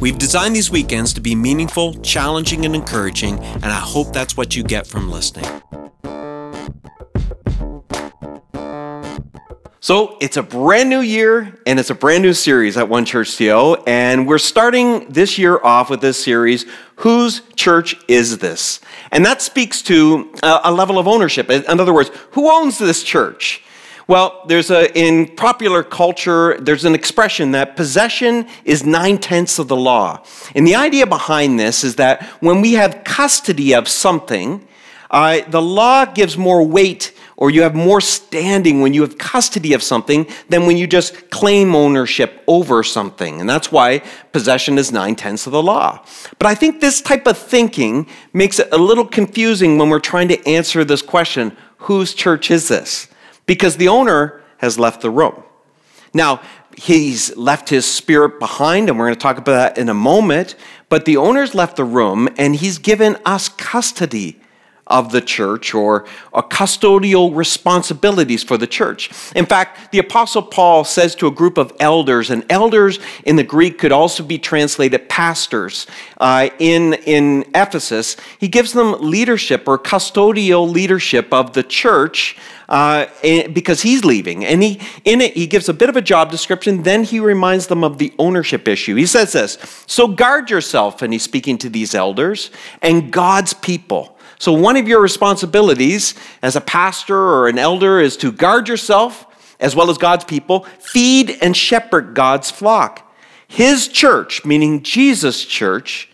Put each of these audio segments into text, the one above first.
We've designed these weekends to be meaningful, challenging, and encouraging, and I hope that's what you get from listening. So, it's a brand new year and it's a brand new series at One Church TO, and we're starting this year off with this series, Whose Church Is This? And that speaks to uh, a level of ownership. In other words, who owns this church? Well, there's a, in popular culture, there's an expression that possession is nine tenths of the law. And the idea behind this is that when we have custody of something, uh, the law gives more weight or you have more standing when you have custody of something than when you just claim ownership over something. And that's why possession is nine tenths of the law. But I think this type of thinking makes it a little confusing when we're trying to answer this question whose church is this? Because the owner has left the room. Now, he's left his spirit behind, and we're going to talk about that in a moment. But the owner's left the room, and he's given us custody of the church or, or custodial responsibilities for the church. In fact, the Apostle Paul says to a group of elders, and elders in the Greek could also be translated pastors uh, in, in Ephesus, he gives them leadership or custodial leadership of the church. Uh, because he's leaving. And he, in it, he gives a bit of a job description. Then he reminds them of the ownership issue. He says this So guard yourself, and he's speaking to these elders, and God's people. So, one of your responsibilities as a pastor or an elder is to guard yourself as well as God's people, feed and shepherd God's flock. His church, meaning Jesus' church,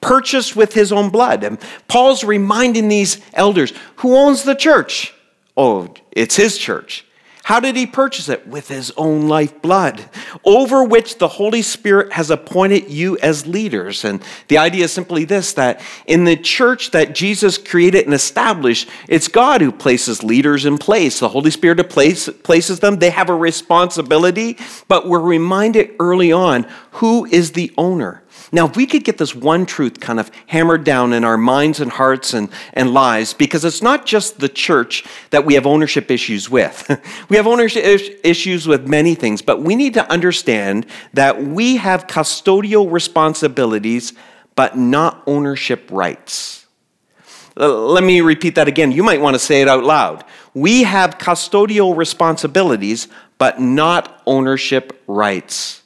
purchased with his own blood. And Paul's reminding these elders who owns the church? Oh, it's his church. How did he purchase it? With his own life blood, over which the Holy Spirit has appointed you as leaders. And the idea is simply this that in the church that Jesus created and established, it's God who places leaders in place. The Holy Spirit place, places them. They have a responsibility, but we're reminded early on who is the owner. Now, if we could get this one truth kind of hammered down in our minds and hearts and, and lives, because it's not just the church that we have ownership issues with. we have ownership issues with many things, but we need to understand that we have custodial responsibilities, but not ownership rights. Uh, let me repeat that again. You might want to say it out loud. We have custodial responsibilities, but not ownership rights.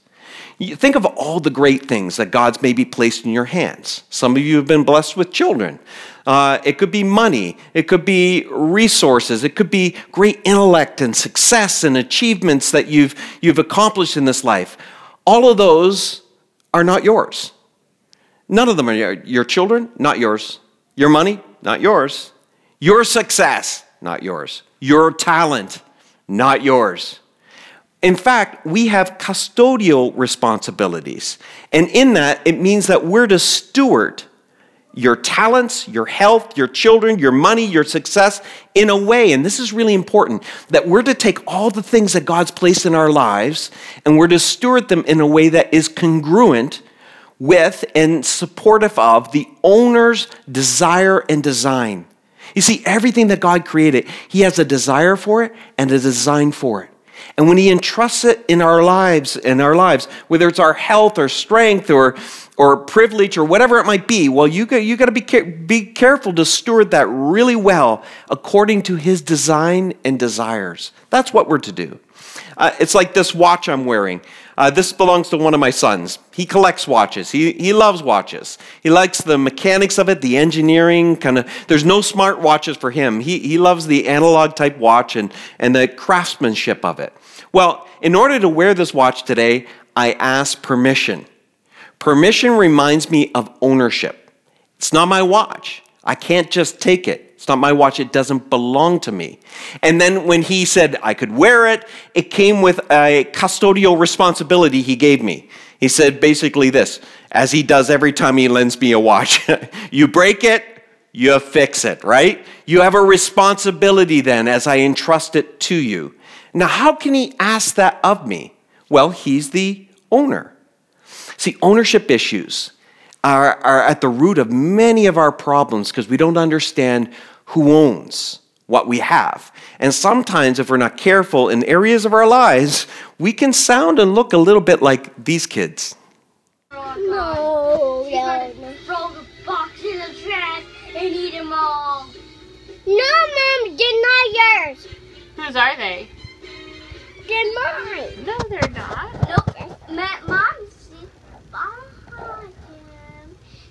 You think of all the great things that God's maybe placed in your hands. Some of you have been blessed with children. Uh, it could be money. It could be resources. It could be great intellect and success and achievements that you've, you've accomplished in this life. All of those are not yours. None of them are your children, not yours. Your money, not yours. Your success, not yours. Your talent, not yours. In fact, we have custodial responsibilities. And in that, it means that we're to steward your talents, your health, your children, your money, your success in a way, and this is really important, that we're to take all the things that God's placed in our lives and we're to steward them in a way that is congruent with and supportive of the owner's desire and design. You see, everything that God created, He has a desire for it and a design for it. And when he entrusts it in our lives, in our lives, whether it's our health or strength or, or privilege or whatever it might be, well, you got, you got to be, be careful to steward that really well according to his design and desires. That's what we're to do. Uh, it's like this watch I'm wearing. Uh, this belongs to one of my sons. He collects watches. He, he loves watches. He likes the mechanics of it, the engineering, kind of. There's no smart watches for him. He, he loves the analog type watch and, and the craftsmanship of it. Well, in order to wear this watch today, I ask permission. Permission reminds me of ownership. It's not my watch. I can't just take it. It's not my watch. It doesn't belong to me. And then when he said I could wear it, it came with a custodial responsibility he gave me. He said basically this, as he does every time he lends me a watch you break it, you fix it, right? You have a responsibility then as I entrust it to you. Now, how can he ask that of me? Well, he's the owner. See, ownership issues are, are at the root of many of our problems because we don't understand who owns what we have. And sometimes, if we're not careful in areas of our lives, we can sound and look a little bit like these kids. No, no, no. Throw the box in the trash and eat them all. No, Mom, they're not yours. Whose are they? They're mine. No, they're not. Nope. Ma- Mom, she's behind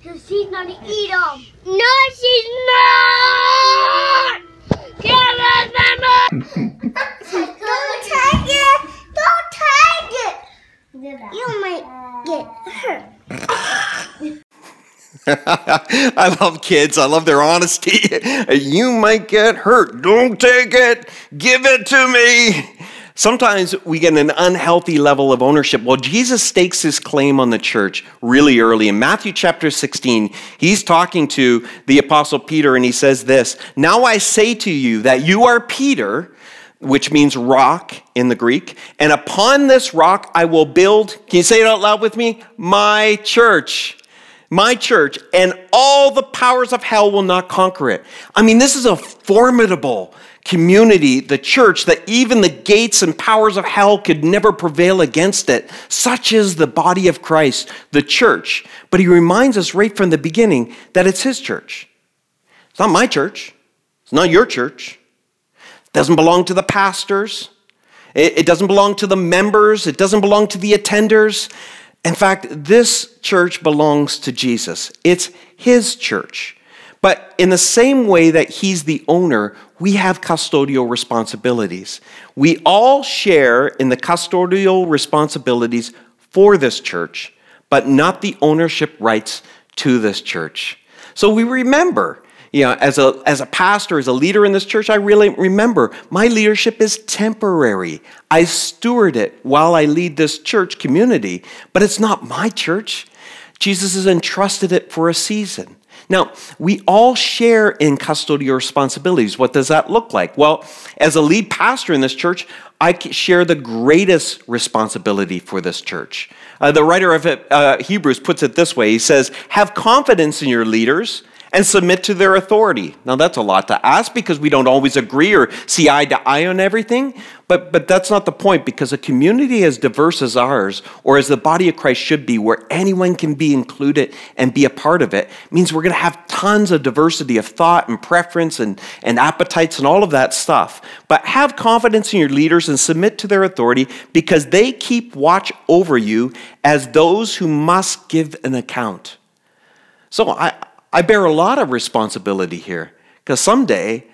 him. So she's gonna eat them. No, she's not. Give us my mom. Don't take it. Don't take it. You might get hurt. I love kids. I love their honesty. you might get hurt. Don't take it. Give it to me. Sometimes we get an unhealthy level of ownership. Well, Jesus stakes his claim on the church really early. In Matthew chapter 16, he's talking to the apostle Peter and he says this Now I say to you that you are Peter, which means rock in the Greek, and upon this rock I will build, can you say it out loud with me? My church my church, and all the powers of hell will not conquer it. I mean, this is a formidable community, the church, that even the gates and powers of hell could never prevail against it. Such is the body of Christ, the church. But he reminds us right from the beginning that it's his church. It's not my church, it's not your church. It doesn't belong to the pastors, it, doesn't belong to the members, it doesn't belong to the attenders. In fact, this church belongs to Jesus. It's his church. But in the same way that he's the owner, we have custodial responsibilities. We all share in the custodial responsibilities for this church, but not the ownership rights to this church. So we remember you know, as a, as a pastor, as a leader in this church, I really remember my leadership is temporary. I steward it while I lead this church community, but it's not my church. Jesus has entrusted it for a season. Now, we all share in custodial responsibilities. What does that look like? Well, as a lead pastor in this church, I share the greatest responsibility for this church. Uh, the writer of uh, Hebrews puts it this way He says, Have confidence in your leaders and submit to their authority. Now, that's a lot to ask because we don't always agree or see eye to eye on everything, but, but that's not the point because a community as diverse as ours, or as the body of Christ should be, where anyone can be included and be a part of it, means we're going to have tons of diversity of thought and preference and, and appetites and all of that stuff. But have confidence in your leaders and submit to their authority because they keep watch over you as those who must give an account. So I, I bear a lot of responsibility here because someday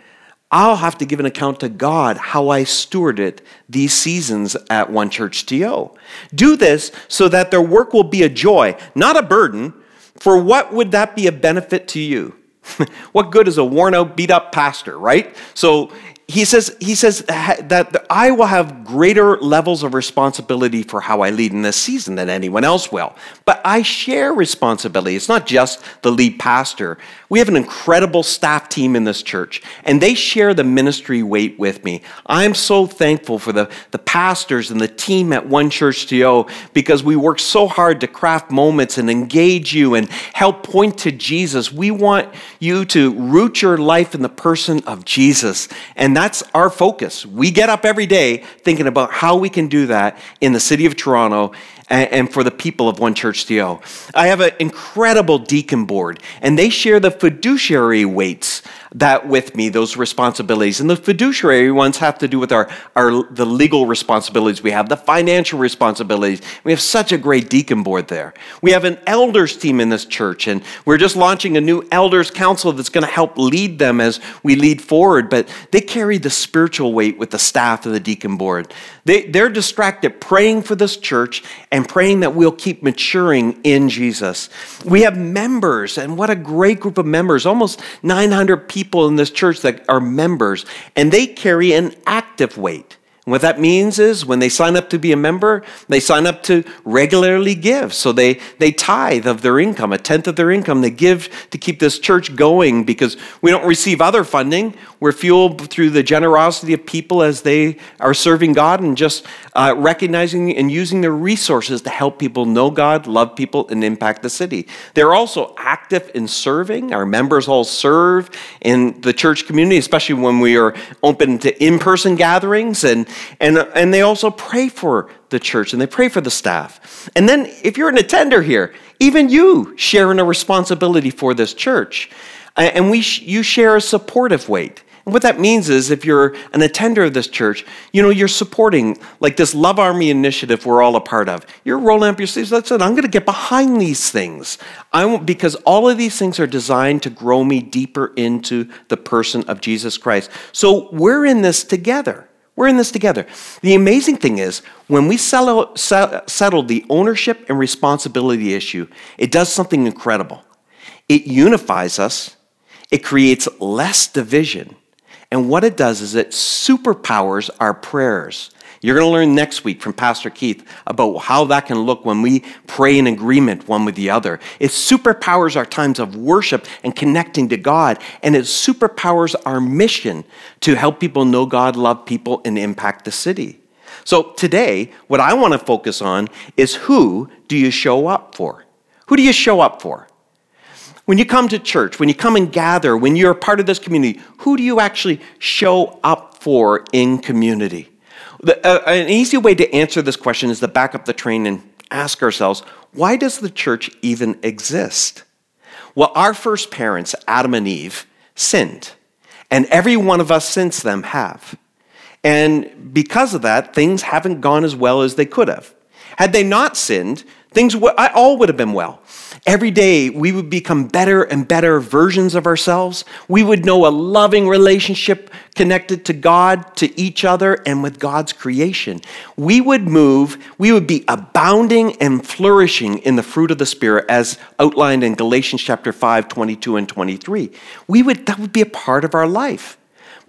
I'll have to give an account to God how I stewarded these seasons at One Church TO. Do this so that their work will be a joy, not a burden. For what would that be a benefit to you? what good is a worn out, beat up pastor, right? So he says, he says that I will have greater levels of responsibility for how I lead in this season than anyone else will. But I share responsibility. It's not just the lead pastor. We have an incredible staff team in this church, and they share the ministry weight with me. I'm so thankful for the, the pastors and the team at One Church TO because we work so hard to craft moments and engage you and help point to Jesus. We want you to root your life in the person of Jesus. And that's our focus. We get up every day thinking about how we can do that in the city of Toronto and for the people of One Church TO. I have an incredible deacon board, and they share the fiduciary weights that with me, those responsibilities. And the fiduciary ones have to do with our, our the legal responsibilities we have, the financial responsibilities. We have such a great deacon board there. We have an elders team in this church, and we're just launching a new elders council that's going to help lead them as we lead forward. But they carry the spiritual weight with the staff of the deacon board. They, they're distracted praying for this church and praying that we'll keep maturing in Jesus. We have members, and what a great group of members, almost 900 people in this church that are members, and they carry an active weight And what that means is when they sign up to be a member, they sign up to regularly give. So they, they tithe of their income, a tenth of their income. They give to keep this church going because we don't receive other funding. We're fueled through the generosity of people as they are serving God and just uh, recognizing and using their resources to help people know God, love people, and impact the city. They're also active in serving. Our members all serve in the church community, especially when we are open to in person gatherings and and, and they also pray for the church and they pray for the staff. And then, if you're an attender here, even you share in a responsibility for this church. And we, you share a supportive weight. And what that means is if you're an attender of this church, you know, you're supporting like this Love Army initiative we're all a part of. You're rolling up your sleeves. That's it. I'm going to get behind these things. I won't, because all of these things are designed to grow me deeper into the person of Jesus Christ. So we're in this together. We're in this together. The amazing thing is, when we settle, the ownership and responsibility issue, it does something incredible. It unifies us, it creates less division, and what it does is it superpowers our prayers. You're going to learn next week from Pastor Keith about how that can look when we pray in agreement one with the other. It superpowers our times of worship and connecting to God, and it superpowers our mission to help people know God, love people, and impact the city. So today, what I want to focus on is who do you show up for? Who do you show up for? When you come to church, when you come and gather, when you're part of this community, who do you actually show up for in community? The, uh, an easy way to answer this question is to back up the train and ask ourselves why does the church even exist? Well, our first parents, Adam and Eve, sinned, and every one of us since them have. And because of that, things haven't gone as well as they could have. Had they not sinned, things w- all would have been well. Every day, we would become better and better versions of ourselves. We would know a loving relationship connected to God, to each other, and with God's creation. We would move, we would be abounding and flourishing in the fruit of the Spirit, as outlined in Galatians chapter 5, 22 and 23. We would, that would be a part of our life.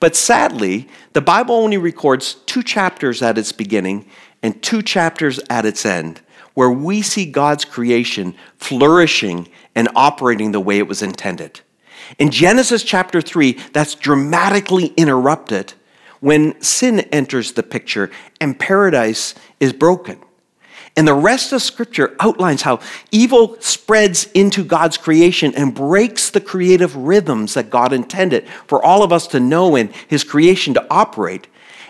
But sadly, the Bible only records two chapters at its beginning and two chapters at its end where we see God's creation flourishing and operating the way it was intended. In Genesis chapter 3, that's dramatically interrupted when sin enters the picture and paradise is broken. And the rest of Scripture outlines how evil spreads into God's creation and breaks the creative rhythms that God intended for all of us to know and His creation to operate.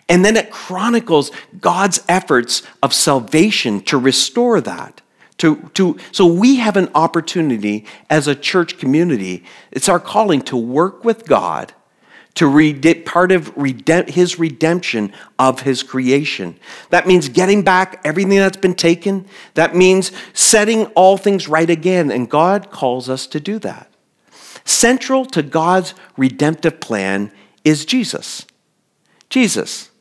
And then it chronicles God's efforts of salvation to restore that. To, to, so we have an opportunity as a church community. It's our calling to work with God to read part of his redemption of his creation. That means getting back everything that's been taken. That means setting all things right again. And God calls us to do that. Central to God's redemptive plan is Jesus. Jesus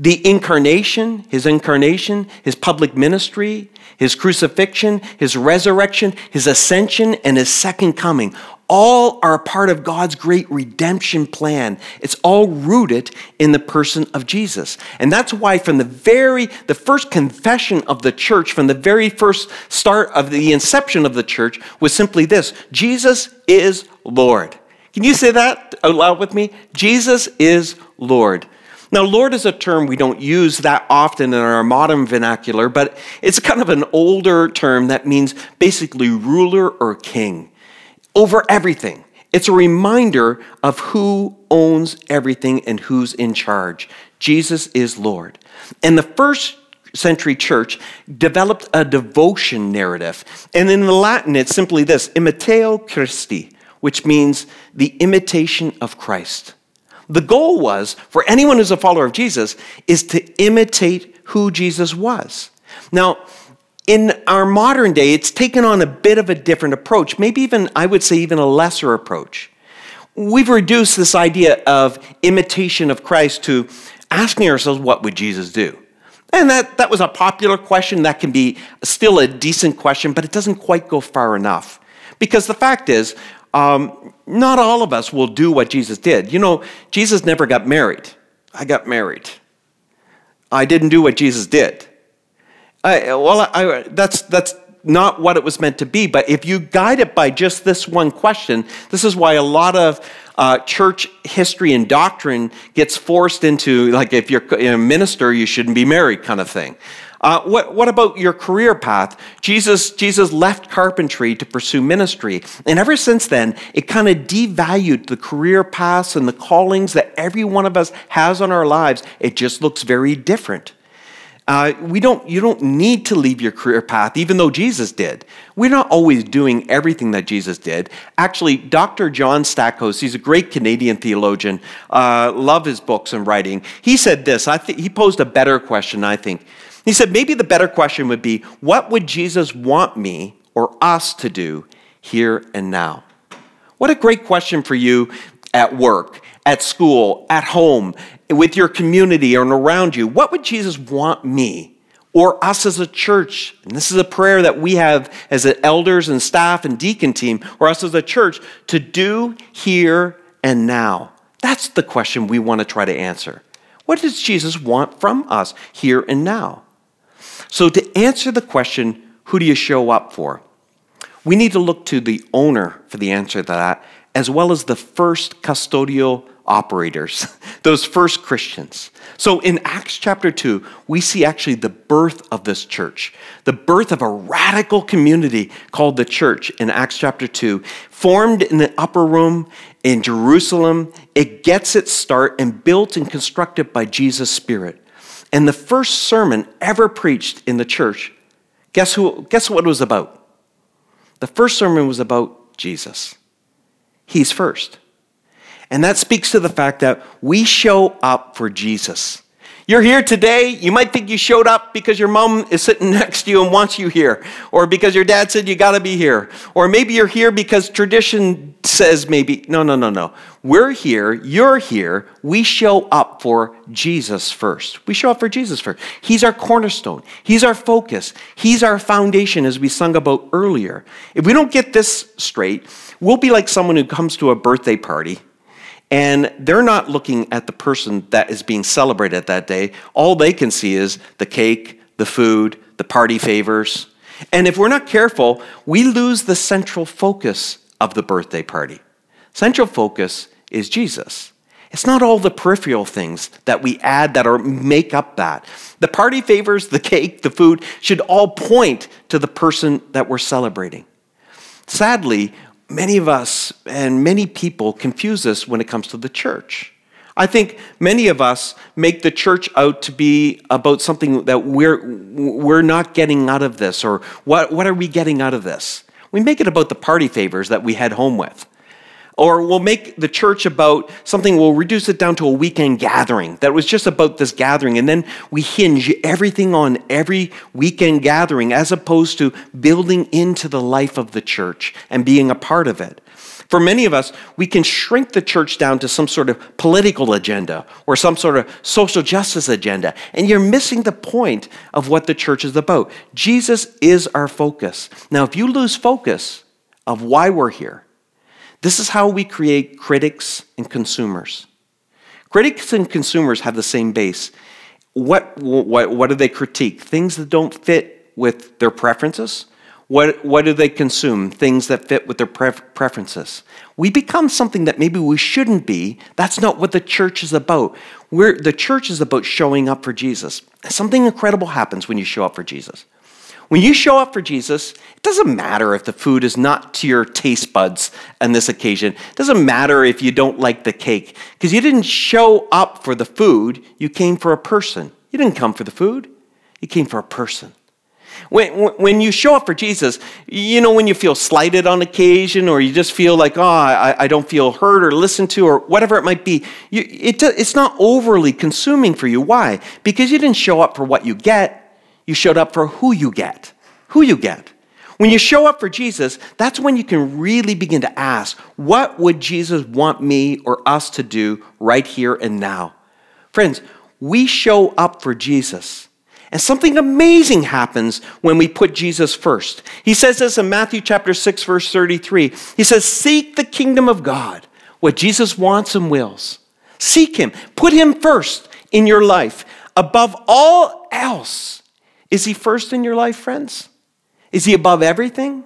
the incarnation, his incarnation, his public ministry, his crucifixion, his resurrection, his ascension, and his second coming all are a part of God's great redemption plan. It's all rooted in the person of Jesus. And that's why from the very the first confession of the church from the very first start of the inception of the church was simply this, Jesus is Lord. Can you say that out loud with me? Jesus is Lord. Now, Lord is a term we don't use that often in our modern vernacular, but it's kind of an older term that means basically ruler or king over everything. It's a reminder of who owns everything and who's in charge. Jesus is Lord. And the first century church developed a devotion narrative. And in the Latin, it's simply this imitatio Christi, which means the imitation of Christ. The goal was for anyone who's a follower of Jesus is to imitate who Jesus was. Now, in our modern day, it's taken on a bit of a different approach, maybe even, I would say, even a lesser approach. We've reduced this idea of imitation of Christ to asking ourselves, what would Jesus do? And that, that was a popular question. That can be still a decent question, but it doesn't quite go far enough. Because the fact is, um, not all of us will do what Jesus did. You know, Jesus never got married. I got married. I didn't do what Jesus did. I, well, I, that's, that's not what it was meant to be. But if you guide it by just this one question, this is why a lot of uh, church history and doctrine gets forced into, like, if you're a minister, you shouldn't be married, kind of thing. Uh, what, what about your career path? Jesus, Jesus left carpentry to pursue ministry. And ever since then, it kind of devalued the career paths and the callings that every one of us has on our lives. It just looks very different. Uh, we don't, you don't need to leave your career path, even though Jesus did. We're not always doing everything that Jesus did. Actually, Dr. John Stackhouse, he's a great Canadian theologian, uh, love his books and writing. He said this, I th- he posed a better question, I think. He said, maybe the better question would be, what would Jesus want me or us to do here and now? What a great question for you at work, at school, at home, with your community and around you, what would Jesus want me or us as a church? And this is a prayer that we have as elders and staff and deacon team, or us as a church, to do here and now. That's the question we want to try to answer. What does Jesus want from us here and now? So, to answer the question, who do you show up for? We need to look to the owner for the answer to that, as well as the first custodial operators, those first Christians. So in Acts chapter 2, we see actually the birth of this church, the birth of a radical community called the church in Acts chapter 2, formed in the upper room in Jerusalem. It gets its start and built and constructed by Jesus' Spirit. And the first sermon ever preached in the church, guess, who, guess what it was about? The first sermon was about Jesus. He's first. And that speaks to the fact that we show up for Jesus. You're here today. You might think you showed up because your mom is sitting next to you and wants you here, or because your dad said you got to be here, or maybe you're here because tradition says maybe. No, no, no, no. We're here. You're here. We show up for Jesus first. We show up for Jesus first. He's our cornerstone, He's our focus, He's our foundation, as we sung about earlier. If we don't get this straight, we'll be like someone who comes to a birthday party and they're not looking at the person that is being celebrated that day. All they can see is the cake, the food, the party favors. And if we're not careful, we lose the central focus of the birthday party. Central focus is Jesus. It's not all the peripheral things that we add that are make up that. The party favors, the cake, the food should all point to the person that we're celebrating. Sadly, many of us and many people confuse this when it comes to the church. I think many of us make the church out to be about something that we're, we're not getting out of this, or what, what are we getting out of this? We make it about the party favors that we head home with. Or we'll make the church about something, we'll reduce it down to a weekend gathering that was just about this gathering. And then we hinge everything on every weekend gathering as opposed to building into the life of the church and being a part of it. For many of us, we can shrink the church down to some sort of political agenda or some sort of social justice agenda, and you're missing the point of what the church is about. Jesus is our focus. Now, if you lose focus of why we're here, this is how we create critics and consumers. Critics and consumers have the same base. What, what, what do they critique? Things that don't fit with their preferences. What, what do they consume? Things that fit with their pref- preferences. We become something that maybe we shouldn't be. That's not what the church is about. We're, the church is about showing up for Jesus. Something incredible happens when you show up for Jesus. When you show up for Jesus, it doesn't matter if the food is not to your taste buds on this occasion. It doesn't matter if you don't like the cake, because you didn't show up for the food, you came for a person. You didn't come for the food, you came for a person. When, when you show up for Jesus, you know, when you feel slighted on occasion or you just feel like, oh, I, I don't feel heard or listened to or whatever it might be, you, it, it's not overly consuming for you. Why? Because you didn't show up for what you get, you showed up for who you get. Who you get. When you show up for Jesus, that's when you can really begin to ask, what would Jesus want me or us to do right here and now? Friends, we show up for Jesus. And something amazing happens when we put Jesus first. He says this in Matthew chapter 6 verse 33. He says, "Seek the kingdom of God." What Jesus wants and wills. Seek him. Put him first in your life above all else, is He first in your life, friends? Is He above everything?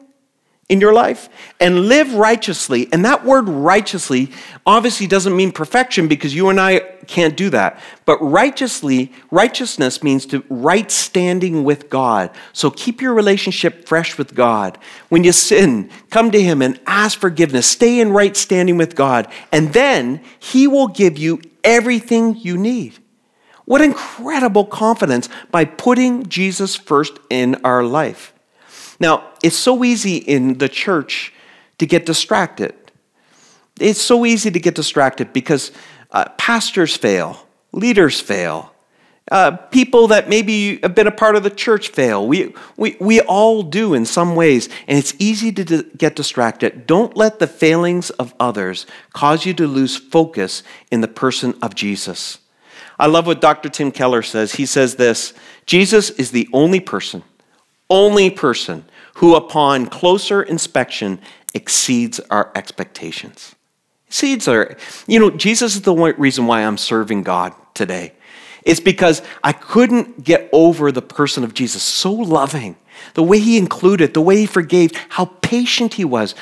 in your life and live righteously. And that word righteously obviously doesn't mean perfection because you and I can't do that. But righteously, righteousness means to right standing with God. So keep your relationship fresh with God. When you sin, come to Him and ask forgiveness. Stay in right standing with God. And then He will give you everything you need. What incredible confidence by putting Jesus first in our life. Now, it's so easy in the church to get distracted. It's so easy to get distracted because uh, pastors fail, leaders fail, uh, people that maybe have been a part of the church fail. We, we, we all do in some ways, and it's easy to d- get distracted. Don't let the failings of others cause you to lose focus in the person of Jesus. I love what Dr. Tim Keller says. He says this Jesus is the only person only person who, upon closer inspection, exceeds our expectations. Exceeds our, you know, Jesus is the reason why I'm serving God today. It's because I couldn't get over the person of Jesus. So loving, the way he included, the way he forgave, how patient he was.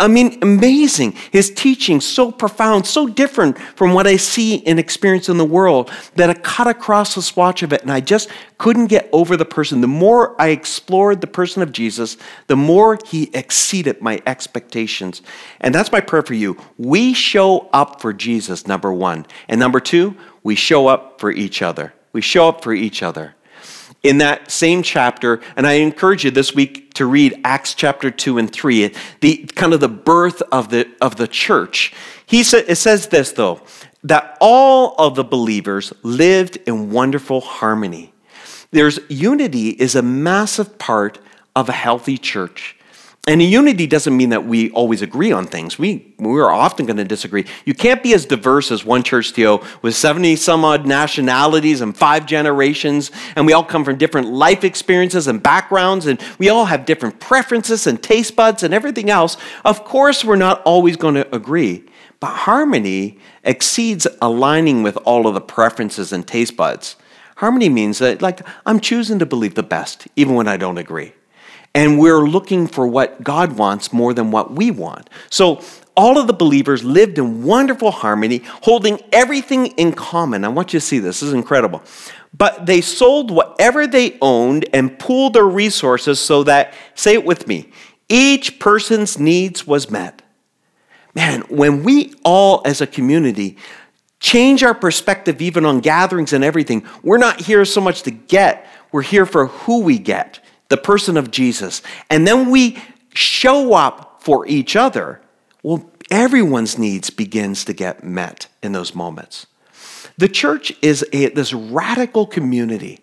I mean, amazing. His teaching so profound, so different from what I see and experience in the world that I cut across the swatch of it and I just couldn't get over the person. The more I explored the person of Jesus, the more he exceeded my expectations. And that's my prayer for you. We show up for Jesus, number one. And number two, we show up for each other. We show up for each other in that same chapter, and I encourage you this week to read Acts chapter 2 and 3, the kind of the birth of the, of the church. He sa- it says this, though, that all of the believers lived in wonderful harmony. There's unity is a massive part of a healthy church. And unity doesn't mean that we always agree on things. We, we're often going to disagree. You can't be as diverse as one church TO with 70 some odd nationalities and five generations, and we all come from different life experiences and backgrounds, and we all have different preferences and taste buds and everything else. Of course, we're not always going to agree, but harmony exceeds aligning with all of the preferences and taste buds. Harmony means that, like, I'm choosing to believe the best, even when I don't agree and we're looking for what God wants more than what we want. So all of the believers lived in wonderful harmony, holding everything in common. I want you to see this, this is incredible. But they sold whatever they owned and pooled their resources so that, say it with me, each person's needs was met. Man, when we all as a community change our perspective even on gatherings and everything, we're not here so much to get, we're here for who we get the person of Jesus, and then we show up for each other, well, everyone's needs begins to get met in those moments. The church is a, this radical community,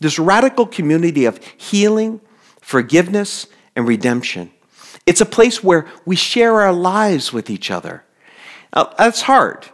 this radical community of healing, forgiveness, and redemption. It's a place where we share our lives with each other. Uh, that's hard.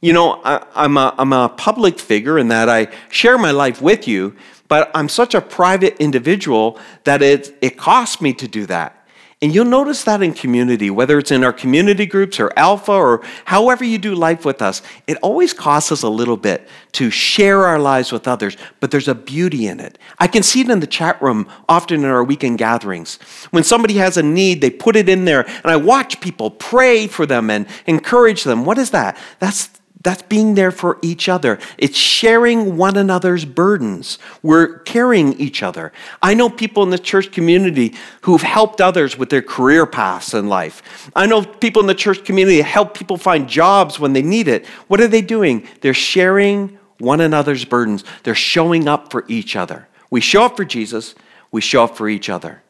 You know, I, am a, I'm a public figure in that I share my life with you, but I'm such a private individual that it, it costs me to do that. And you'll notice that in community, whether it's in our community groups or Alpha or however you do life with us, it always costs us a little bit to share our lives with others, but there's a beauty in it. I can see it in the chat room often in our weekend gatherings. When somebody has a need, they put it in there, and I watch people pray for them and encourage them. What is that? That's that's being there for each other. It's sharing one another's burdens. We're carrying each other. I know people in the church community who've helped others with their career paths in life. I know people in the church community help people find jobs when they need it. What are they doing? They're sharing one another's burdens. They're showing up for each other. We show up for Jesus, we show up for each other.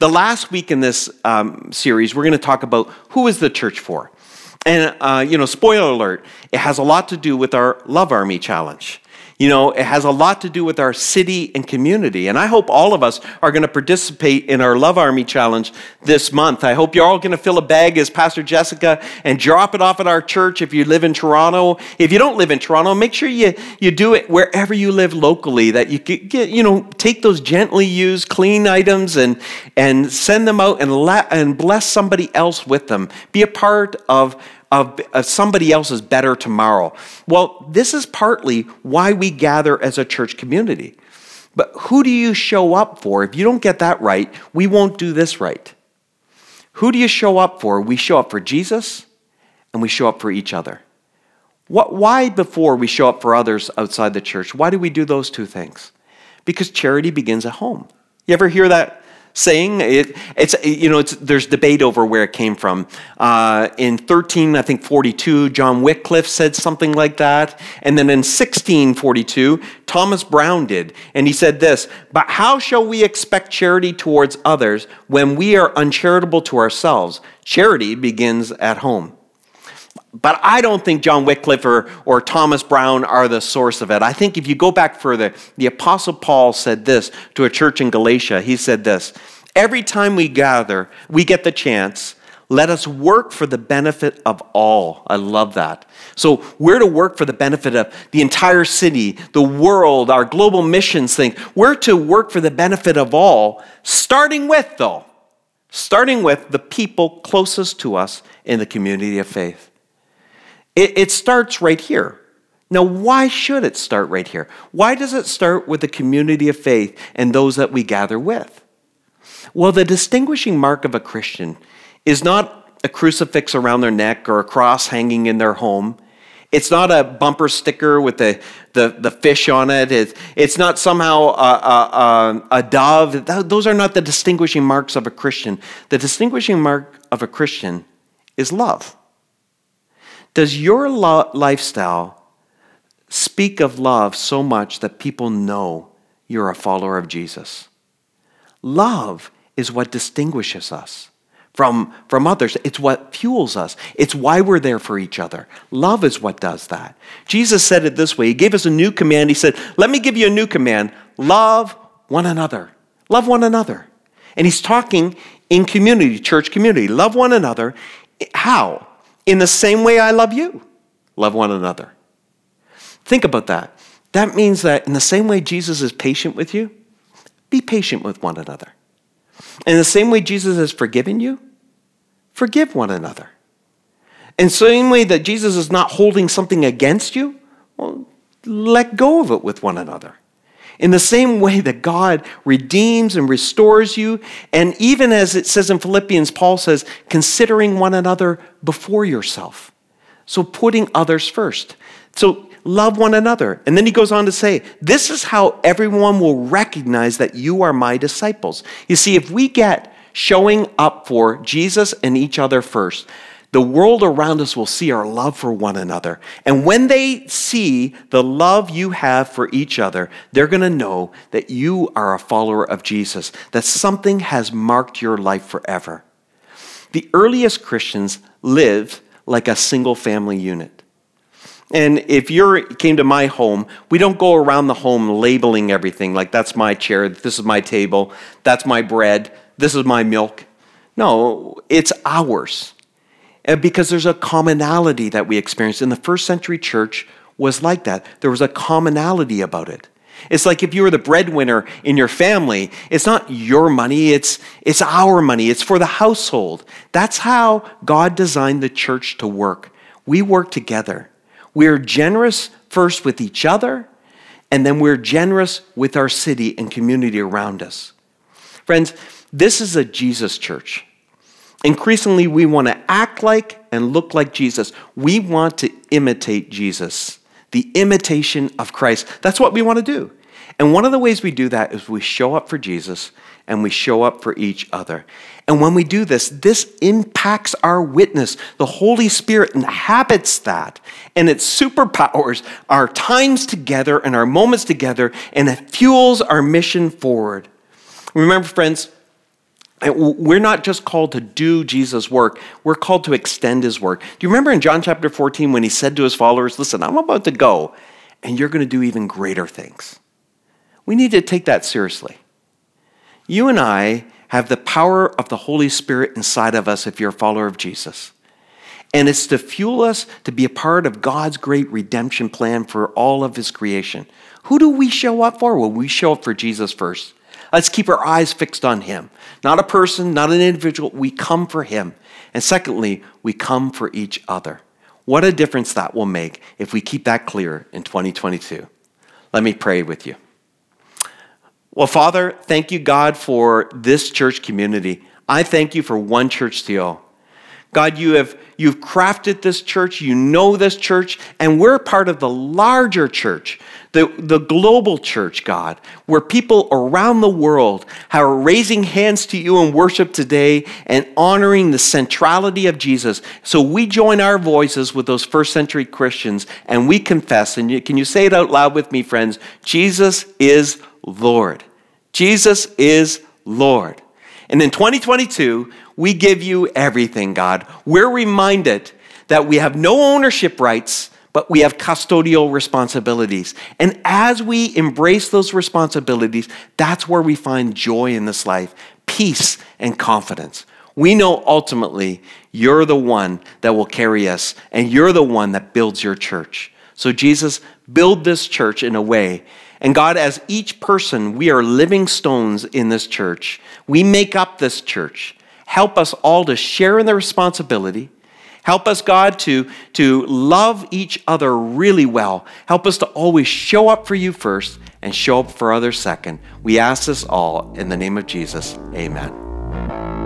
The last week in this um, series, we're going to talk about who is the church for. And, uh, you know, spoiler alert, it has a lot to do with our Love Army Challenge. You know, it has a lot to do with our city and community. And I hope all of us are going to participate in our Love Army Challenge this month. I hope you're all going to fill a bag as Pastor Jessica and drop it off at our church if you live in Toronto. If you don't live in Toronto, make sure you, you do it wherever you live locally, that you get, you know, take those gently used, clean items and, and send them out and, la- and bless somebody else with them. Be a part of of, of somebody else's better tomorrow. Well, this is partly why we gather as a church community. But who do you show up for? If you don't get that right, we won't do this right. Who do you show up for? We show up for Jesus and we show up for each other. What, why, before we show up for others outside the church, why do we do those two things? Because charity begins at home. You ever hear that saying? It, it's, you know, it's, there's debate over where it came from. Uh, in 13, I think 42, John Wycliffe said something like that. And then in 1642, Thomas Browne did. And he said this But how shall we expect charity towards others when we are uncharitable to ourselves? Charity begins at home. But I don't think John Wycliffe or, or Thomas Browne are the source of it. I think if you go back further, the Apostle Paul said this to a church in Galatia. He said this Every time we gather, we get the chance. Let us work for the benefit of all. I love that. So, we're to work for the benefit of the entire city, the world, our global missions thing. We're to work for the benefit of all, starting with, though, starting with the people closest to us in the community of faith. It, it starts right here. Now, why should it start right here? Why does it start with the community of faith and those that we gather with? Well, the distinguishing mark of a Christian is not a crucifix around their neck or a cross hanging in their home. It's not a bumper sticker with the, the, the fish on it. It's, it's not somehow a, a, a, dove. Those are not the distinguishing marks of a Christian. The distinguishing mark of a Christian is love. Does your lo- lifestyle speak of love so much that people know you're a follower of Jesus? Love is what distinguishes us from, from others. It's what fuels us. It's why we're there for each other. Love is what does that. Jesus said it this way He gave us a new command. He said, Let me give you a new command love one another. Love one another. And He's talking in community, church community. Love one another. How? In the same way I love you, love one another. Think about that. That means that in the same way Jesus is patient with you, be patient with one another. In the same way Jesus has forgiven you, forgive one another. In the same way that Jesus is not holding something against you, well, let go of it with one another. In the same way that God redeems and restores you, and even as it says in Philippians, Paul says, considering one another before yourself. So putting others first. So love one another. And then he goes on to say, This is how everyone will recognize that you are my disciples. You see, if we get showing up for Jesus and each other first, the world around us will see our love for one another. And when they see the love you have for each other, they're going to know that you are a follower of Jesus, that something has marked your life forever. The earliest Christians lived like a single family unit. And if you came to my home, we don't go around the home labeling everything like that's my chair, this is my table, that's my bread, this is my milk. No, it's ours Uh, because there's a commonality that we experience. In the first century church was like that. There was a commonality about it. It's like if you were the breadwinner in your family, it's not your money, it's, it's our money, it's for the household. That's how God designed the church to work. We work together. We're generous first with each other, and then we're generous with our city and community around us. Friends, this is a Jesus church. Increasingly, we want to act like and look like Jesus. We want to imitate Jesus, the imitation of Christ. That's what we want to do. And one of the ways we do that is we show up for Jesus and we show up for each other. And when we do this, this impacts our witness. The Holy Spirit inhabits that, and it superpowers our times together and our moments together, and it fuels our mission forward. Remember, friends, we're not just called to do Jesus' work, we're called to extend his work. Do you remember in John chapter 14 when he said to his followers, Listen, I'm about to go, and you're going to do even greater things? We need to take that seriously. You and I have the power of the Holy Spirit inside of us if you're a follower of Jesus. And it's to fuel us to be a part of God's great redemption plan for all of his creation. Who do we show up for? Well, we show up for Jesus first. Let's keep our eyes fixed on Him. Not a person, not an individual. We come for Him. And secondly, we come for each other. What a difference that will make if we keep that clear in 2022. Let me pray with you. Well, Father, thank you, God, for this church community. I thank you for One Church TO. God, you have you've crafted this church, you know this church, and we're part of the larger church, the, the global church, God, where people around the world are raising hands to you in worship today and honoring the centrality of Jesus. So we join our voices with those first century Christians and we confess, and you, can you say it out loud with me, friends? Jesus is Lord. Jesus is Lord. And in 2022, we give you everything, God. We're reminded that we have no ownership rights, but we have custodial responsibilities. And as we embrace those responsibilities, that's where we find joy in this life, peace and confidence. We know ultimately you're the one that will carry us, and you're the one that builds your church. So, Jesus, build this church in a way and God, as each person, we are living stones in this church. We make up this church. Help us all to share in the responsibility. Help us, God, to, to love each other really well. Help us to always show up for you first and show up for others second. We ask this all in the name of Jesus. Amen.